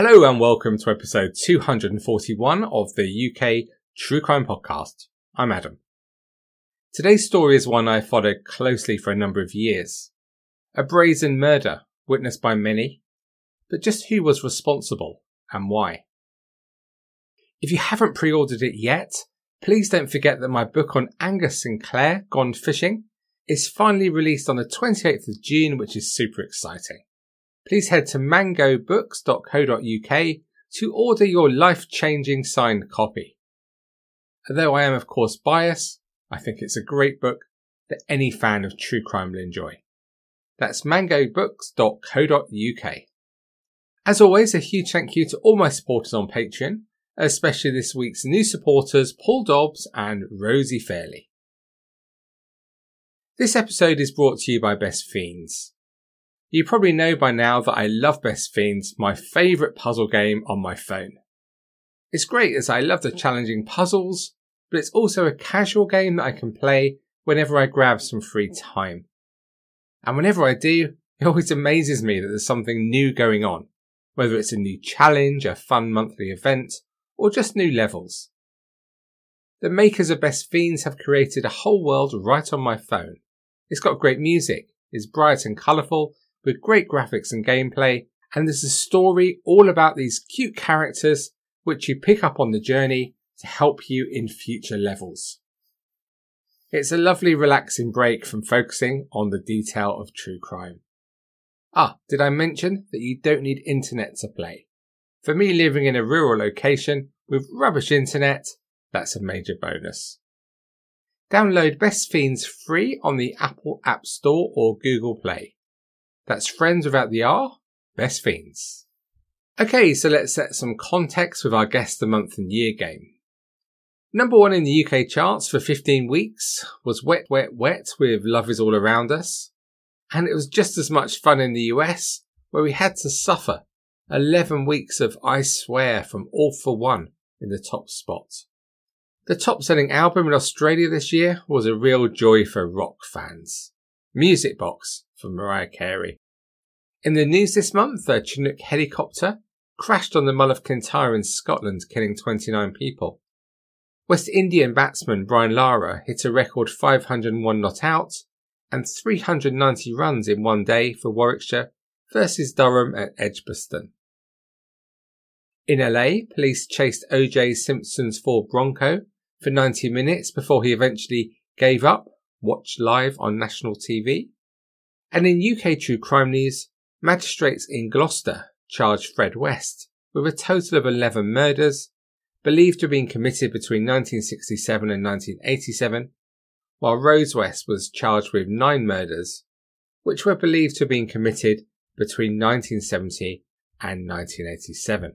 Hello and welcome to episode 241 of the UK True Crime Podcast. I'm Adam. Today's story is one I followed closely for a number of years. A brazen murder witnessed by many, but just who was responsible and why? If you haven't pre-ordered it yet, please don't forget that my book on Angus Sinclair, Gone Fishing, is finally released on the 28th of June, which is super exciting. Please head to mangobooks.co.uk to order your life-changing signed copy. Although I am of course biased, I think it's a great book that any fan of true crime will enjoy. That's mangobooks.co.uk. As always, a huge thank you to all my supporters on Patreon, especially this week's new supporters Paul Dobbs and Rosie Fairley. This episode is brought to you by Best Fiends. You probably know by now that I love Best Fiends, my favourite puzzle game on my phone. It's great as I love the challenging puzzles, but it's also a casual game that I can play whenever I grab some free time. And whenever I do, it always amazes me that there's something new going on, whether it's a new challenge, a fun monthly event, or just new levels. The makers of Best Fiends have created a whole world right on my phone. It's got great music, is bright and colourful, with great graphics and gameplay, and there's a story all about these cute characters which you pick up on the journey to help you in future levels. It's a lovely relaxing break from focusing on the detail of true crime. Ah, did I mention that you don't need internet to play? For me living in a rural location with rubbish internet, that's a major bonus. Download Best Fiends free on the Apple App Store or Google Play. That's Friends without the R, Best Fiends. Okay, so let's set some context with our Guess the Month and Year game. Number one in the UK charts for 15 weeks was Wet, Wet, Wet with Love Is All Around Us. And it was just as much fun in the US, where we had to suffer 11 weeks of I Swear from All for One in the top spot. The top selling album in Australia this year was a real joy for rock fans. Music Box from Mariah Carey. In the news this month, a Chinook helicopter crashed on the Mull of Kintyre in Scotland, killing 29 people. West Indian batsman Brian Lara hit a record 501 not out and 390 runs in one day for Warwickshire versus Durham at Edgbaston. In LA, police chased OJ Simpson's Ford Bronco for 90 minutes before he eventually gave up, watched live on national TV. And in UK true crime news, magistrates in Gloucester charged Fred West with a total of 11 murders believed to have been committed between 1967 and 1987, while Rose West was charged with nine murders, which were believed to have been committed between 1970 and 1987.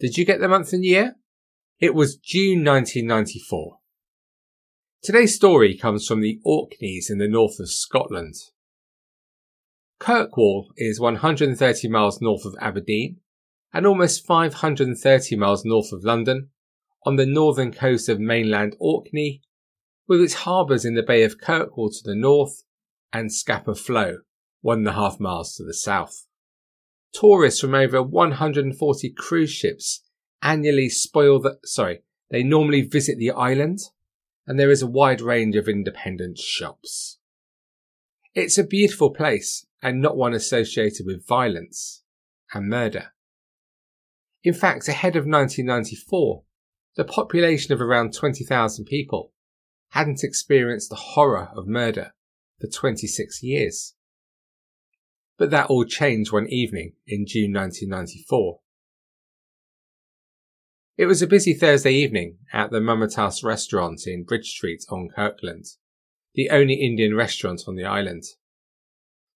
Did you get the month and year? It was June 1994. Today's story comes from the Orkneys in the north of Scotland. Kirkwall is 130 miles north of Aberdeen and almost 530 miles north of London, on the northern coast of mainland Orkney, with its harbours in the Bay of Kirkwall to the north and Scapa Flow, one and a half miles to the south. Tourists from over 140 cruise ships annually spoil the, sorry, they normally visit the island, and there is a wide range of independent shops. It's a beautiful place and not one associated with violence and murder. In fact, ahead of 1994, the population of around 20,000 people hadn't experienced the horror of murder for 26 years. But that all changed one evening in June 1994. It was a busy Thursday evening at the Mumtaz restaurant in Bridge Street on Kirkwall, the only Indian restaurant on the island.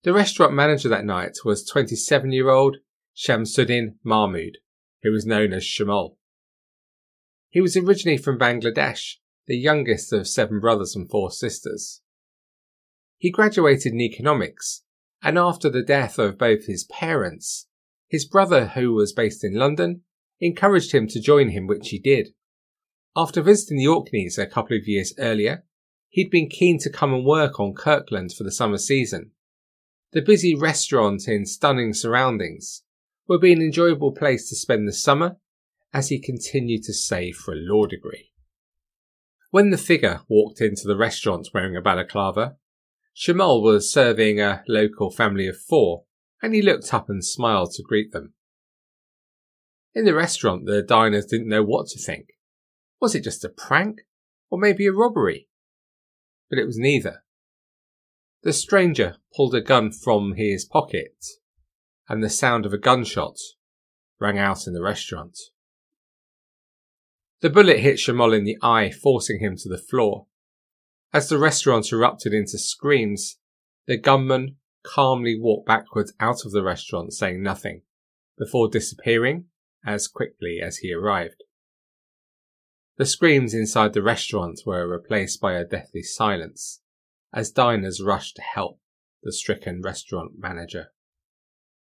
The restaurant manager that night was 27 year old Shamsuddin Mahmood, who was known as Shamal. He was originally from Bangladesh, the youngest of seven brothers and four sisters. He graduated in economics, and after the death of both his parents, his brother, who was based in London, encouraged him to join him, which he did. After visiting the Orkneys a couple of years earlier, he'd been keen to come and work on Kirkwall for the summer season. The busy restaurant in stunning surroundings would be an enjoyable place to spend the summer as he continued to save for a law degree. When the figure walked into the restaurant wearing a balaclava, Shamal was serving a local family of four, and he looked up and smiled to greet them. In the restaurant, the diners didn't know what to think. Was it just a prank? Or maybe a robbery? But it was neither. The stranger pulled a gun from his pocket, and the sound of a gunshot rang out in the restaurant. The bullet hit Shamal in the eye, forcing him to the floor. As the restaurant erupted into screams, the gunman calmly walked backwards out of the restaurant saying nothing, before disappearing as quickly as he arrived. The screams inside the restaurant were replaced by a deathly silence as diners rushed to help the stricken restaurant manager.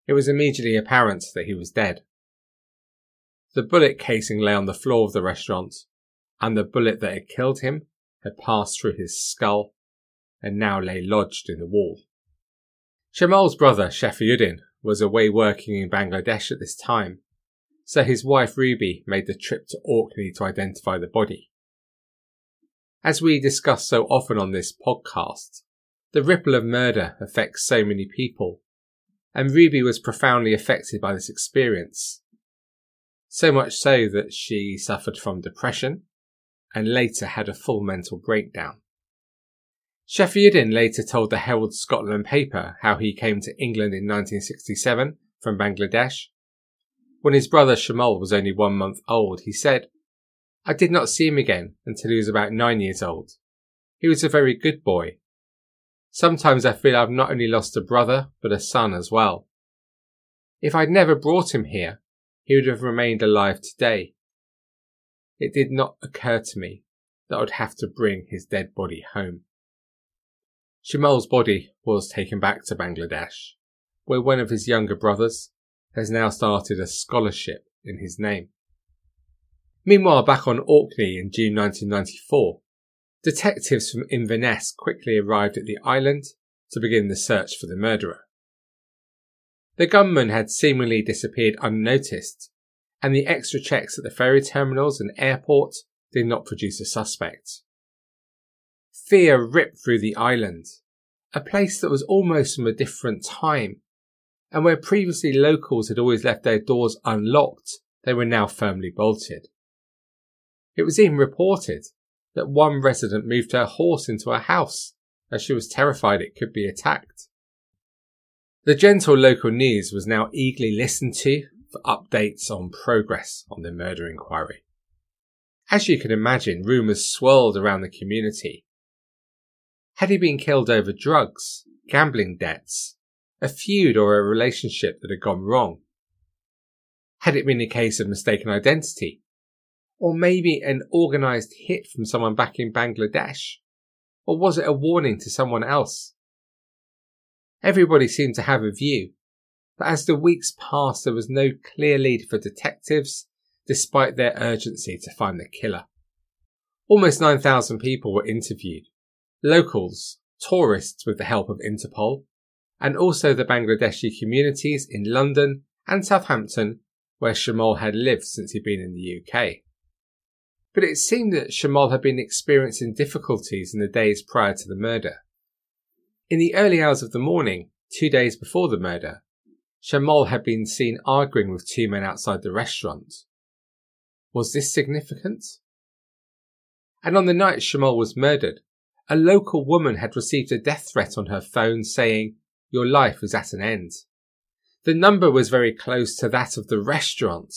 It was immediately apparent that he was dead. The bullet casing lay on the floor of the restaurant, and the bullet that had killed him had passed through his skull and now lay lodged in the wall. Shamal's brother, Shafiuddin, was away working in Bangladesh at this time, so his wife Ruby made the trip to Orkney to identify the body. As we discuss so often on this podcast, the ripple of murder affects so many people, and Ruby was profoundly affected by this experience. So much so that she suffered from depression and later had a full mental breakdown. Shafiuddin later told the Herald Scotland paper how he came to England in 1967 from Bangladesh when his brother Shamal was only one month old, he said, I did not see him again until he was about nine years old. He was a very good boy. Sometimes I feel I've not only lost a brother, but a son as well. If I'd never brought him here, he would have remained alive today. It did not occur to me that I would have to bring his dead body home. Shamal's body was taken back to Bangladesh, where one of his younger brothers, has now started a scholarship in his name. Meanwhile, back on Orkney in June 1994, detectives from Inverness quickly arrived at the island to begin the search for the murderer. The gunman had seemingly disappeared unnoticed, and the extra checks at the ferry terminals and airport did not produce a suspect. Fear ripped through the island, a place that was almost from a different time and where previously locals had always left their doors unlocked, they were now firmly bolted. It was even reported that one resident moved her horse into a house as she was terrified it could be attacked. The gentle local news was now eagerly listened to for updates on progress on the murder inquiry. As you can imagine, rumours swirled around the community. Had he been killed over drugs, gambling debts, a feud or a relationship that had gone wrong? Had it been a case of mistaken identity? Or maybe an organised hit from someone back in Bangladesh? Or was it a warning to someone else? Everybody seemed to have a view, but as the weeks passed, there was no clear lead for detectives, despite their urgency to find the killer. Almost 9,000 people were interviewed. Locals, tourists with the help of Interpol, and also the Bangladeshi communities in London and Southampton, where Shamal had lived since he'd been in the UK. But it seemed that Shamal had been experiencing difficulties in the days prior to the murder. In the early hours of the morning, two days before the murder, Shamal had been seen arguing with two men outside the restaurant. Was this significant? And on the night Shamal was murdered, a local woman had received a death threat on her phone saying, your life is at an end. The number was very close to that of the restaurant.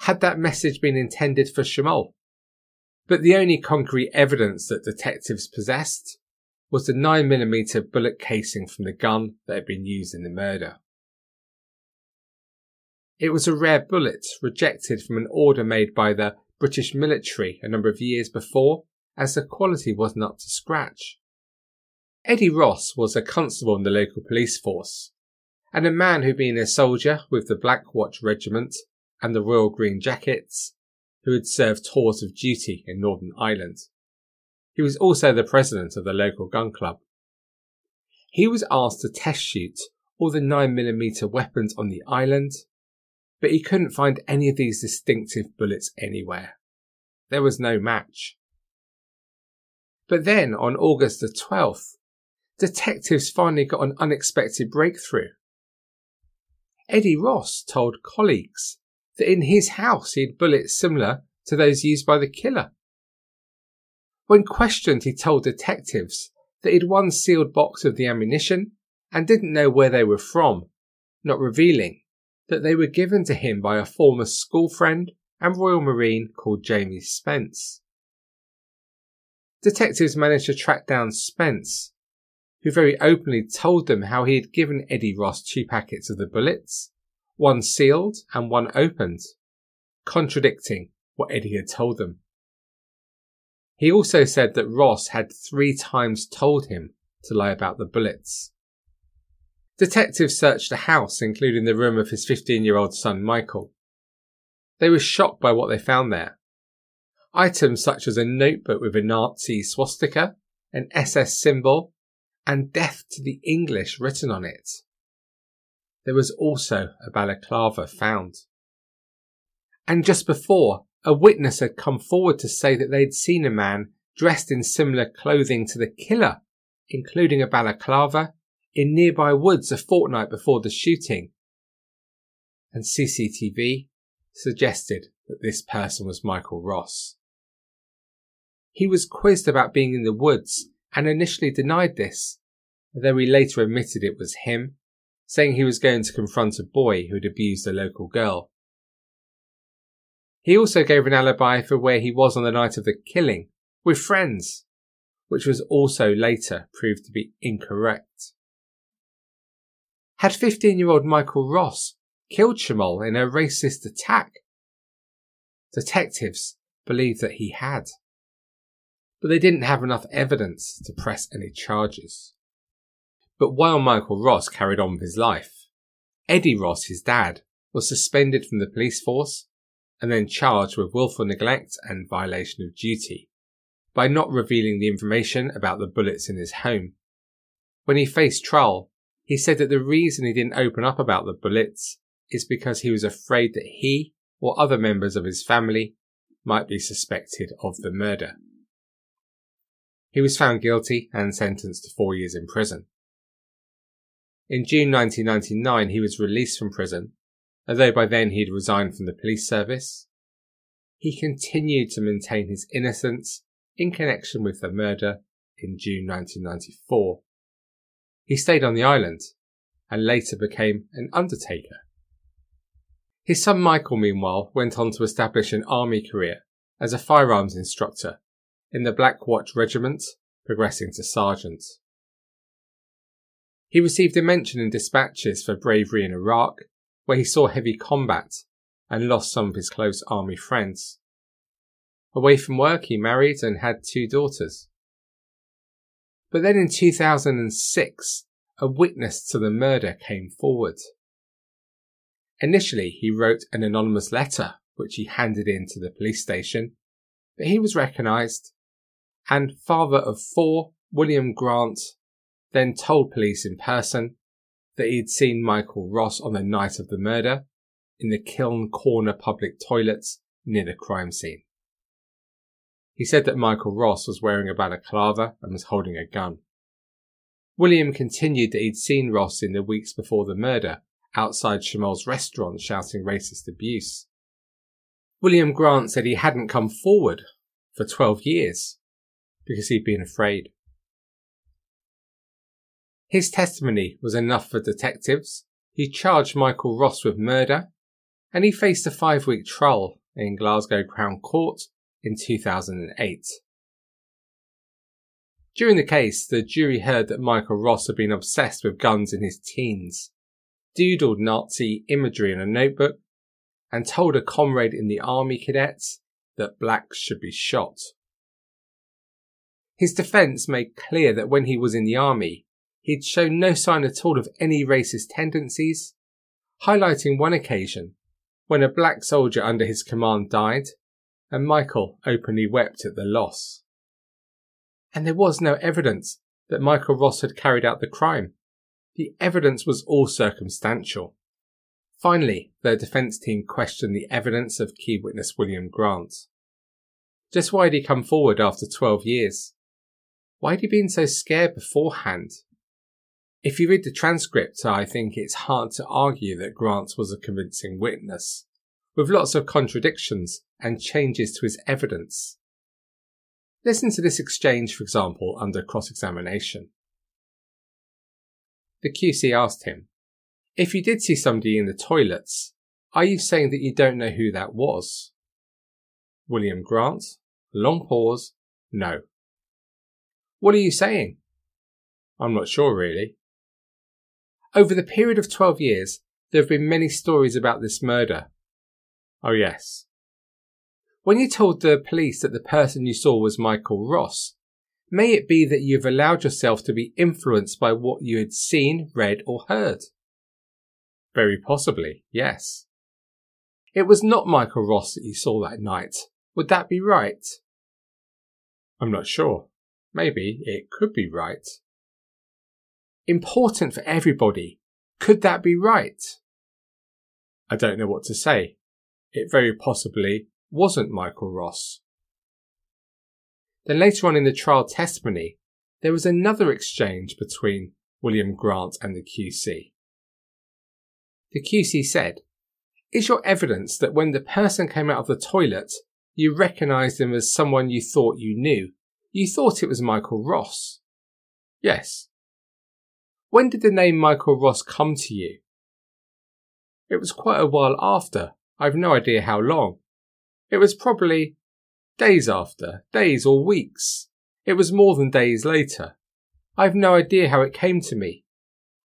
Had that message been intended for Shamal? But the only concrete evidence that detectives possessed was the 9mm bullet casing from the gun that had been used in the murder. It was a rare bullet rejected from an order made by the British military a number of years before, as the quality wasn't up to scratch. Eddie Ross was a constable in the local police force, and a man who'd been a soldier with the Black Watch Regiment and the Royal Green Jackets, who had served tours of duty in Northern Ireland. He was also the president of the local gun club. He was asked to test shoot all the 9mm weapons on the island, but he couldn't find any of these distinctive bullets anywhere. There was no match. But then, on August the 12th, detectives finally got an unexpected breakthrough. Eddie Ross told colleagues that in his house he had bullets similar to those used by the killer. When questioned, he told detectives that he'd one sealed box of the ammunition and didn't know where they were from, not revealing that they were given to him by a former school friend and Royal Marine called Jamie Spence. Detectives managed to track down Spence, who very openly told them how he had given Eddie Ross two packets of the bullets, one sealed and one opened, contradicting what Eddie had told them. He also said that Ross had three times told him to lie about the bullets. Detectives searched the house, including the room of his 15 year old son Michael. They were shocked by what they found there. Items such as a notebook with a Nazi swastika, an SS symbol, and death to the English written on it. There was also a balaclava found. And just before, a witness had come forward to say that they'd seen a man dressed in similar clothing to the killer, including a balaclava in nearby woods a fortnight before the shooting. And CCTV suggested that this person was Michael Ross. He was quizzed about being in the woods and initially denied this, though he later admitted it was him, saying he was going to confront a boy who had abused a local girl. He also gave an alibi for where he was on the night of the killing, with friends, which was also later proved to be incorrect. Had 15 year old Michael Ross killed Shamal in a racist attack? Detectives believed that he had. But they didn't have enough evidence to press any charges. But while Michael Ross carried on with his life, Eddie Ross, his dad, was suspended from the police force and then charged with willful neglect and violation of duty by not revealing the information about the bullets in his home. When he faced trial, he said that the reason he didn't open up about the bullets is because he was afraid that he or other members of his family might be suspected of the murder. He was found guilty and sentenced to four years in prison. In June 1999, he was released from prison, although by then he had resigned from the police service. He continued to maintain his innocence in connection with the murder in June 1994. He stayed on the island and later became an undertaker. His son Michael, meanwhile, went on to establish an army career as a firearms instructor in the Black Watch Regiment, progressing to sergeant. He received a mention in dispatches for bravery in Iraq, where he saw heavy combat and lost some of his close army friends. Away from work, he married and had two daughters. But then in 2006, a witness to the murder came forward. Initially, he wrote an anonymous letter which he handed in to the police station, but he was recognised, and father of four, William Grant, then told police in person that he had seen Michael Ross on the night of the murder in the Kiln Corner public toilets near the crime scene. He said that Michael Ross was wearing a balaclava and was holding a gun. William continued that he'd seen Ross in the weeks before the murder outside Shamal's restaurant shouting racist abuse. William Grant said he hadn't come forward for 12 years because he'd been afraid. His testimony was enough for detectives. He charged Michael Ross with murder and he faced a five week trial in Glasgow Crown Court in 2008. During the case, the jury heard that Michael Ross had been obsessed with guns in his teens, doodled Nazi imagery in a notebook, and told a comrade in the army cadets that blacks should be shot. His defence made clear that when he was in the army, he'd shown no sign at all of any racist tendencies, highlighting one occasion when a black soldier under his command died and Michael openly wept at the loss. And there was no evidence that Michael Ross had carried out the crime. The evidence was all circumstantial. Finally, their defence team questioned the evidence of key witness William Grant. Just why had he come forward after 12 years? Why had he been so scared beforehand? If you read the transcript, I think it's hard to argue that Grant was a convincing witness, with lots of contradictions and changes to his evidence. Listen to this exchange, for example, under cross examination. The QC asked him, If you did see somebody in the toilets, are you saying that you don't know who that was? William Grant, long pause, no. What are you saying? I'm not sure really. Over the period of 12 years, there have been many stories about this murder. Oh yes. When you told the police that the person you saw was Michael Ross, may it be that you have allowed yourself to be influenced by what you had seen, read, or heard? Very possibly, yes. It was not Michael Ross that you saw that night. Would that be right? I'm not sure. Maybe it could be right. Important for everybody. Could that be right? I don't know what to say. It very possibly wasn't Michael Ross. Then later on in the trial testimony, there was another exchange between William Grant and the QC. The QC said, Is your evidence that when the person came out of the toilet, you recognised him as someone you thought you knew you thought it was Michael Ross. Yes. When did the name Michael Ross come to you? It was quite a while after. I've no idea how long. It was probably days after, days or weeks. It was more than days later. I've no idea how it came to me.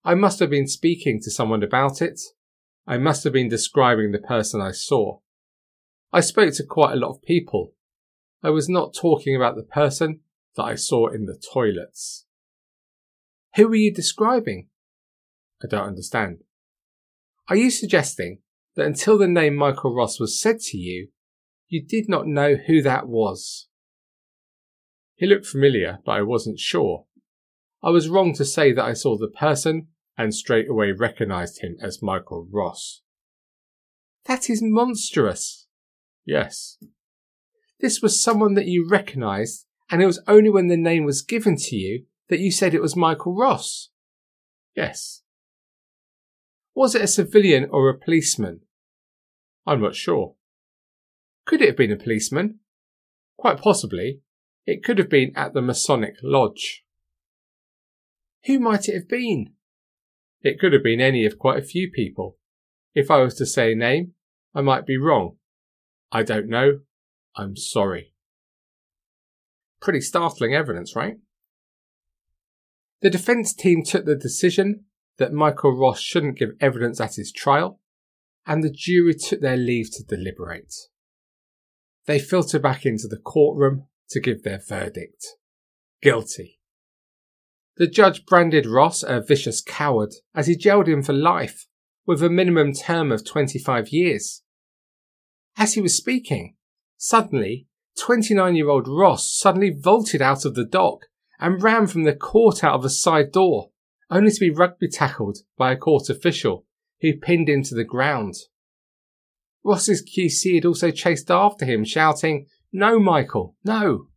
I must have been speaking to someone about it. I must have been describing the person I saw. I spoke to quite a lot of people. I was not talking about the person that I saw in the toilets. Who are you describing? I don't understand. Are you suggesting that until the name Michael Ross was said to you, you did not know who that was? He looked familiar, but I wasn't sure. I was wrong to say that I saw the person and straight away recognised him as Michael Ross. That is monstrous. Yes, this was someone that you recognised, and it was only when the name was given to you that you said it was Michael Ross. Yes. Was it a civilian or a policeman? I'm not sure. Could it have been a policeman? Quite possibly. It could have been at the Masonic Lodge. Who might it have been? It could have been any of quite a few people. If I was to say a name, I might be wrong. I don't know. I'm sorry. Pretty startling evidence, right? The defence team took the decision that Michael Ross shouldn't give evidence at his trial, and the jury took their leave to deliberate. They filter back into the courtroom to give their verdict. Guilty. The judge branded Ross a vicious coward as he jailed him for life, with a minimum term of 25 years. As he was speaking, Suddenly, 29 year old Ross suddenly vaulted out of the dock and ran from the court out of a side door, only to be rugby tackled by a court official who pinned him to the ground. Ross's QC had also chased after him, shouting, No, Michael, no.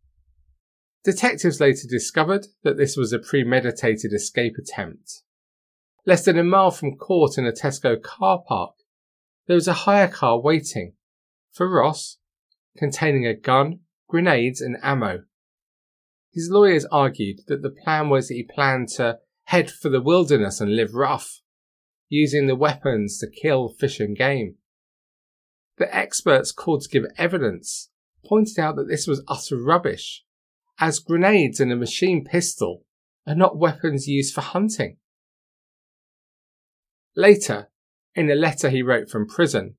Detectives later discovered that this was a premeditated escape attempt. Less than a mile from court in a Tesco car park, there was a hire car waiting for Ross containing a gun, grenades, and ammo. His lawyers argued that the plan was that he planned to head for the wilderness and live rough, using the weapons to kill fish and game. The experts called to give evidence pointed out that this was utter rubbish, as grenades and a machine pistol are not weapons used for hunting. Later, in a letter he wrote from prison,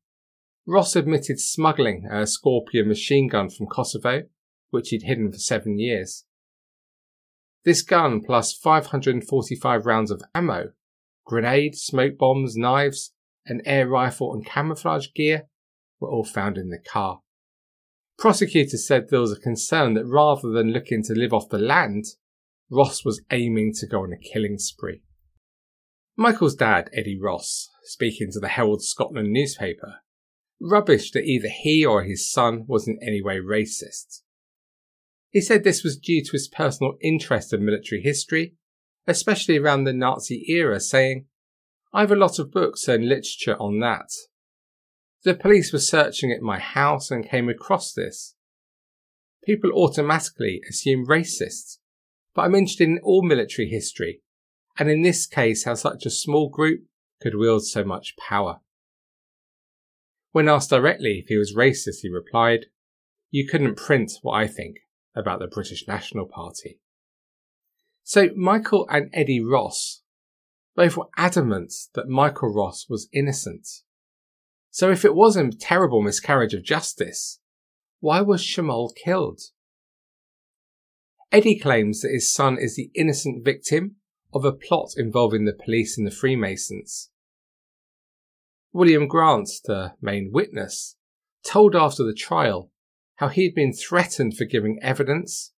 Ross admitted smuggling a Scorpion machine gun from Kosovo, which he'd hidden for seven years. This gun, plus 545 rounds of ammo, grenades, smoke bombs, knives, an air rifle, and camouflage gear, were all found in the car. Prosecutors said there was a concern that rather than looking to live off the land, Ross was aiming to go on a killing spree. Michael's dad, Eddie Ross, speaking to the Herald Scotland newspaper, rubbished that either he or his son was in any way racist. He said this was due to his personal interest in military history, especially around the Nazi era, saying, I have a lot of books and literature on that. The police were searching at my house and came across this. People automatically assume racists, but I'm interested in all military history, and in this case how such a small group could wield so much power. When asked directly if he was racist, he replied, You couldn't print what I think about the British National Party. So Michael and Eddie Ross both were adamant that Michael Ross was innocent. So if it was a terrible miscarriage of justice, why was Shamal killed? Eddie claims that his son is the innocent victim of a plot involving the police and the Freemasons. William Grant, the main witness, told after the trial how he had been threatened for giving evidence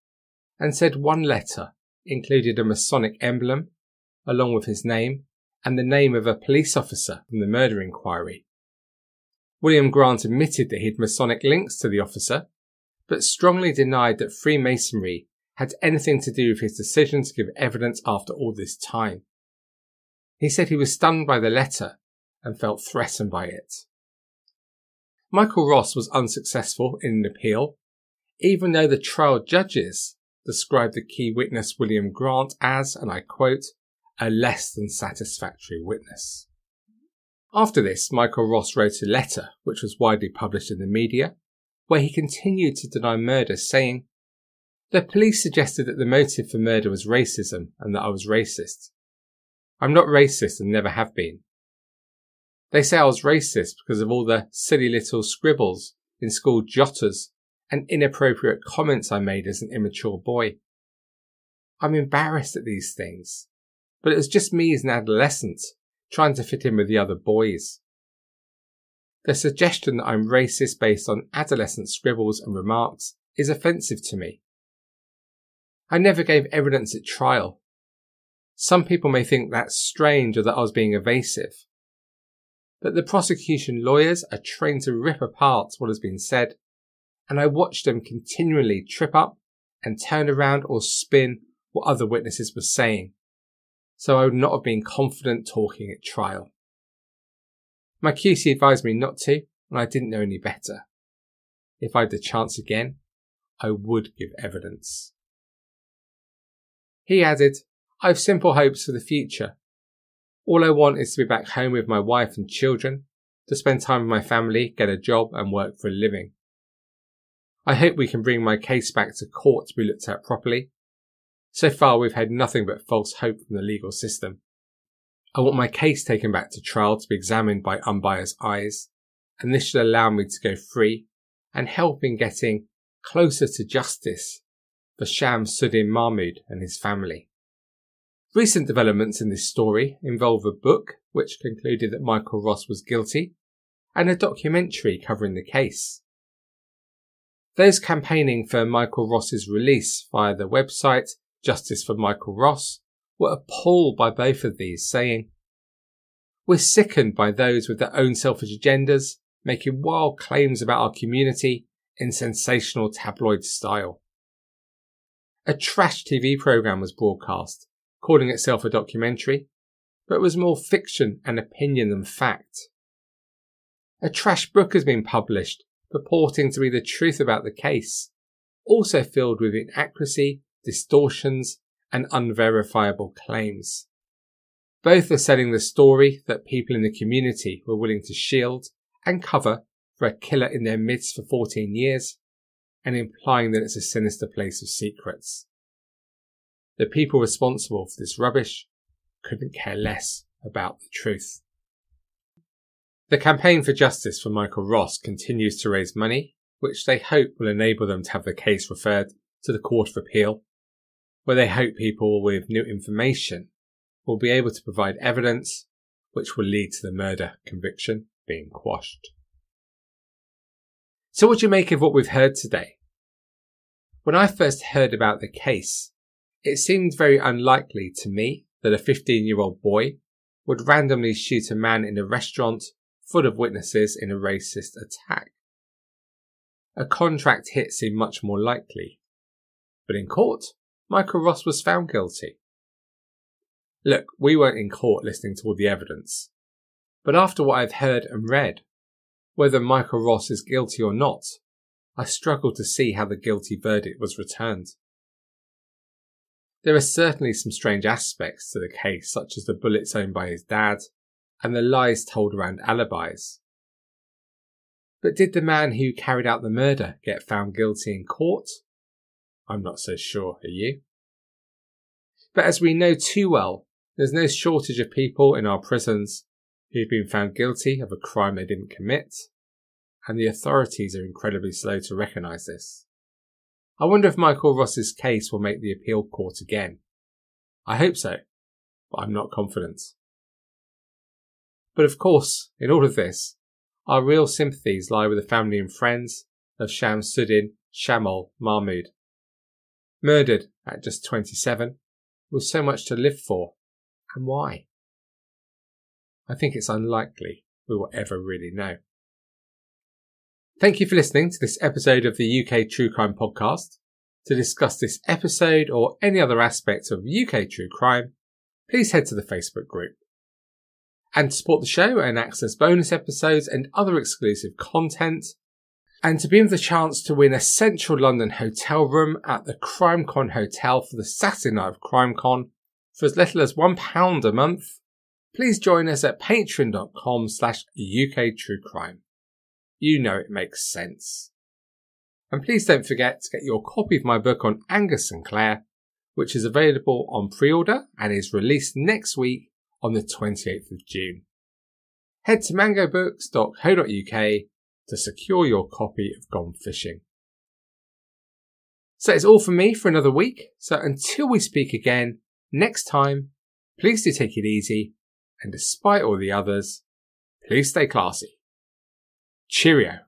and said one letter included a Masonic emblem along with his name and the name of a police officer from the murder inquiry. William Grant admitted that he had Masonic links to the officer, but strongly denied that Freemasonry had anything to do with his decision to give evidence after all this time. He said he was stunned by the letter and felt threatened by it. Michael Ross was unsuccessful in an appeal, even though the trial judges described the key witness William Grant as, and I quote, a less than satisfactory witness. After this, Michael Ross wrote a letter which was widely published in the media, where he continued to deny murder, saying, The police suggested that the motive for murder was racism and that I was racist. I'm not racist and never have been. They say I was racist because of all the silly little scribbles in school jotters and inappropriate comments I made as an immature boy. I'm embarrassed at these things, but it was just me as an adolescent trying to fit in with the other boys. The suggestion that I'm racist based on adolescent scribbles and remarks is offensive to me. I never gave evidence at trial. Some people may think that's strange or that I was being evasive but the prosecution lawyers are trained to rip apart what has been said, and I watched them continually trip up and turn around or spin what other witnesses were saying, so I would not have been confident talking at trial. My QC advised me not to, and I didn't know any better. If I had the chance again, I would give evidence. He added, I have simple hopes for the future all I want is to be back home with my wife and children, to spend time with my family, get a job, and work for a living. I hope we can bring my case back to court to be looked at properly. So far, we've had nothing but false hope from the legal system. I want my case taken back to trial to be examined by unbiased eyes, and this should allow me to go free and help in getting closer to justice for Sham Shamsuddin Mahmood and his family. Recent developments in this story involve a book which concluded that Michael Ross was guilty and a documentary covering the case. Those campaigning for Michael Ross's release via the website Justice for Michael Ross were appalled by both of these, saying, We're sickened by those with their own selfish agendas making wild claims about our community in sensational tabloid style. A trash TV program was broadcast calling itself a documentary, but was more fiction and opinion than fact. A trash book has been published purporting to be the truth about the case, also filled with inaccuracy, distortions, and unverifiable claims. Both are selling the story that people in the community were willing to shield and cover for a killer in their midst for 14 years, and implying that it's a sinister place of secrets. The people responsible for this rubbish couldn't care less about the truth. The campaign for justice for Michael Ross continues to raise money, which they hope will enable them to have the case referred to the Court of Appeal, where they hope people with new information will be able to provide evidence which will lead to the murder conviction being quashed. So what do you make of what we've heard today? When I first heard about the case, it seemed very unlikely to me that a 15 year old boy would randomly shoot a man in a restaurant full of witnesses in a racist attack. A contract hit seemed much more likely. But in court, Michael Ross was found guilty. Look, we weren't in court listening to all the evidence. But after what I've heard and read, whether Michael Ross is guilty or not, I struggle to see how the guilty verdict was returned. There are certainly some strange aspects to the case, such as the bullets owned by his dad and the lies told around alibis. But did the man who carried out the murder get found guilty in court? I'm not so sure, are you? But as we know too well, there's no shortage of people in our prisons who've been found guilty of a crime they didn't commit, and the authorities are incredibly slow to recognise this. I wonder if Michael Ross's case will make the appeal court again. I hope so, but I'm not confident. But of course, in all of this, our real sympathies lie with the family and friends of Shamsuddin Shamal Mahmood. Murdered at just 27, with so much to live for, and why? I think it's unlikely we will ever really know. Thank you for listening to this episode of the UK True Crime Podcast. To discuss this episode or any other aspects of UK True Crime, please head to the Facebook group. And to support the show and access bonus episodes and other exclusive content, and to be in the chance to win a central London hotel room at the CrimeCon Hotel for the Saturday night of CrimeCon for as little as £1 a month, please join us at patreon.com slash uktruecrime. You know it makes sense. And please don't forget to get your copy of my book on Angus Sinclair, which is available on pre-order and is released next week on the 28th of June. Head to mangobooks.co.uk to secure your copy of Gone Fishing. So it's all for me for another week. So until we speak again next time, please do take it easy and despite all the others, please stay classy. Cheerio.